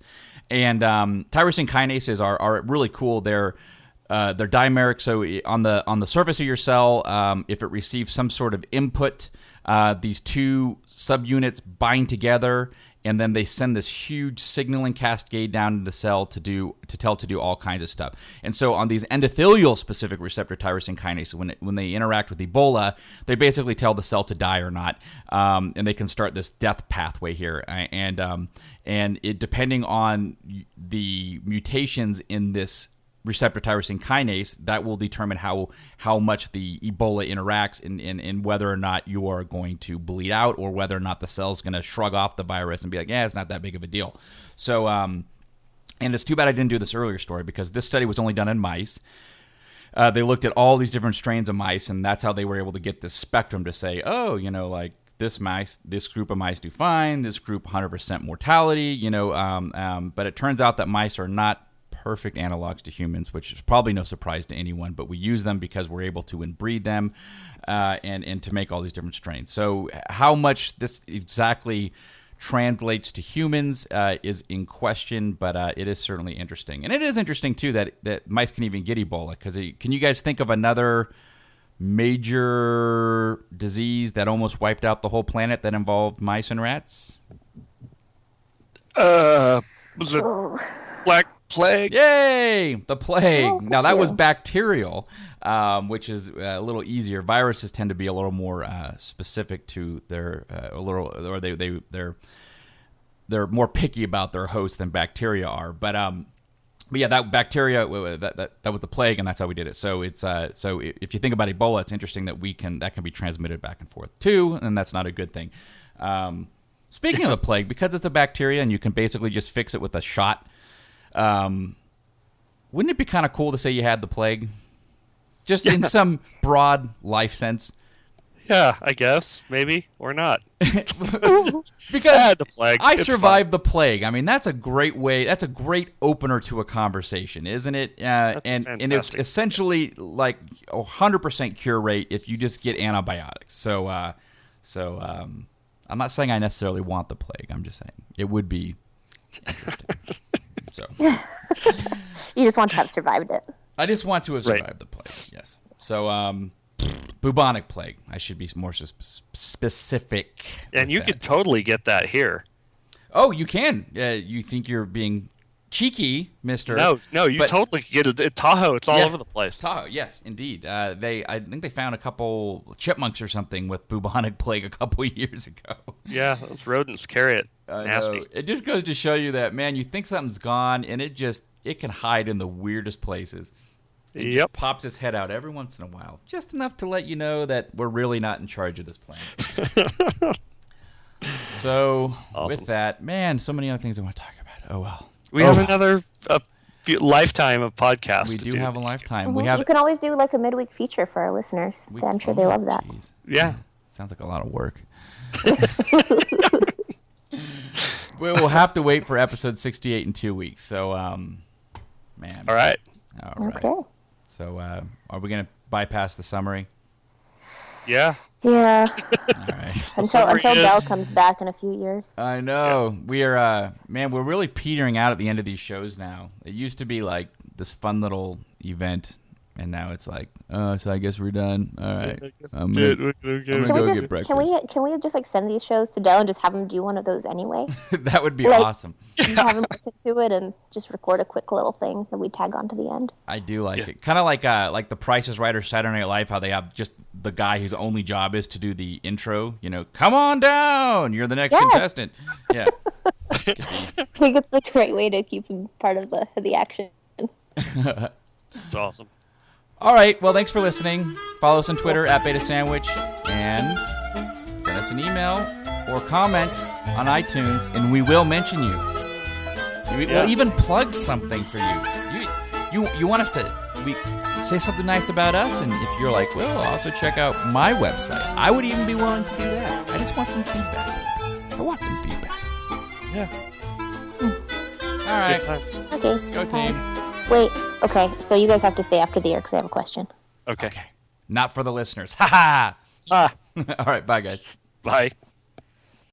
And um, tyrosine kinases are, are really cool. They're uh, they're dimeric. So on the on the surface of your cell um, if it receives some sort of input uh, these two subunits bind together and then they send this huge signaling cascade down into the cell to do to tell to do all kinds of stuff. And so on these endothelial specific receptor tyrosine kinase, when it, when they interact with Ebola, they basically tell the cell to die or not, um, and they can start this death pathway here. And um, and it depending on the mutations in this receptor tyrosine kinase that will determine how how much the Ebola interacts and, and, and whether or not you are going to bleed out or whether or not the cell's going to shrug off the virus and be like, yeah, it's not that big of a deal. So, um, and it's too bad I didn't do this earlier story because this study was only done in mice. Uh, they looked at all these different strains of mice, and that's how they were able to get this spectrum to say, oh, you know, like this mice, this group of mice do fine, this group 100% mortality, you know. Um, um, but it turns out that mice are not perfect analogs to humans, which is probably no surprise to anyone. But we use them because we're able to inbreed them uh, and and to make all these different strains. So how much this exactly translates to humans uh, is in question, but uh, it is certainly interesting, and it is interesting too that that mice can even get Ebola. Because can you guys think of another major disease that almost wiped out the whole planet that involved mice and rats? Uh, was it Black Plague? Yay! The plague. Oh, now that was bacterial, um, which is a little easier. Viruses tend to be a little more uh, specific to their uh, a little, or they they they're they're more picky about their host than bacteria are. But um, but yeah, that bacteria that, that that was the plague, and that's how we did it. So it's uh, so if you think about Ebola, it's interesting that we can that can be transmitted back and forth too, and that's not a good thing. Um, speaking of the plague, because it's a bacteria and you can basically just fix it with a shot. Um, wouldn't it be kind of cool to say you had the plague? Just in some broad life sense. Yeah, I guess maybe or not. [LAUGHS] Because I had the plague. I survived the plague. I mean, that's a great way. That's a great opener to a conversation, isn't it? Uh, and and it's essentially like a hundred percent cure rate if you just get antibiotics. So, uh, so um, I'm not saying I necessarily want the plague. I'm just saying it would be. [LAUGHS] interesting. so [LAUGHS] You just want to have survived it. I just want to have Right. survived the plague. Yes. So um, bubonic plague. I should be more sp- specific. And you that. could totally get that here. Oh, you can. Uh, you think you're being cheeky, Mister? No, no, you But- totally get it Tahoe. It's all Yeah. over the place. Tahoe, yes, indeed. Uh, they, I think they found a couple chipmunks or something with bubonic [LAUGHS] plague a couple [LAUGHS] years ago. Yeah, those rodents carry it. I Nasty. know. It just goes to show you that man, you think something's gone, and it just it can hide in the weirdest places. It just Yep. pops its head out every once in a while, just enough to let you know that we're really not in charge of this planet. [LAUGHS] so, Awesome. with that, man, so many other things I want to talk about. Oh well, We Oh. have another uh, few, lifetime of podcasts. we to do have a lifetime. We Mhm. have. you can always do like a midweek feature for our listeners. we- I'm sure they oh, love that. jeez. Yeah. Sounds like a lot of work. [LAUGHS] [LAUGHS] we will have to wait for episode 68 in two weeks. So, um, man. All right. All right. Okay. So, uh, are we going to bypass the summary? Yeah. Yeah. All right. [LAUGHS] Until until Bell comes back in a few years. I know. We are, uh, man, we're really petering out at the end of these shows now. It used to be like this fun little event, and now it's like, oh, so I guess we're done. All right. I'm That's it. gonna- We're gonna I'm go- Can we go just get breakfast. can we can we just like send these shows to Dell and just have him do one of those anyway? [LAUGHS] that would be Like- awesome. Just [LAUGHS] have him listen to it and just record a quick little thing that we tag on to the end. I do like it. Kind of like uh, like the Price is Right or Saturday Night Live, how they have just the guy whose only job is to do the intro. You know, come on down, you're the next Yes. contestant. Yeah, [LAUGHS] I think it's a great way to keep him part of the the action. It's awesome. All right. Well, thanks for listening. Follow us on Twitter at Beta Sandwich and send us an email or comment on iTunes, and we will mention you. We Yeah. will even plug something for you. You you you want us to we say something nice about us, and if you're like, well, also check out my website. I would even be willing to do that. I just want some feedback. I want some feedback. Yeah. All right. Good time. Okay. Go team. Wait. Okay. So you guys have to stay after the air because I have a question. Okay. Okay. Not for the listeners. Ha ha. Ah. [LAUGHS] All right. Bye, guys. Bye.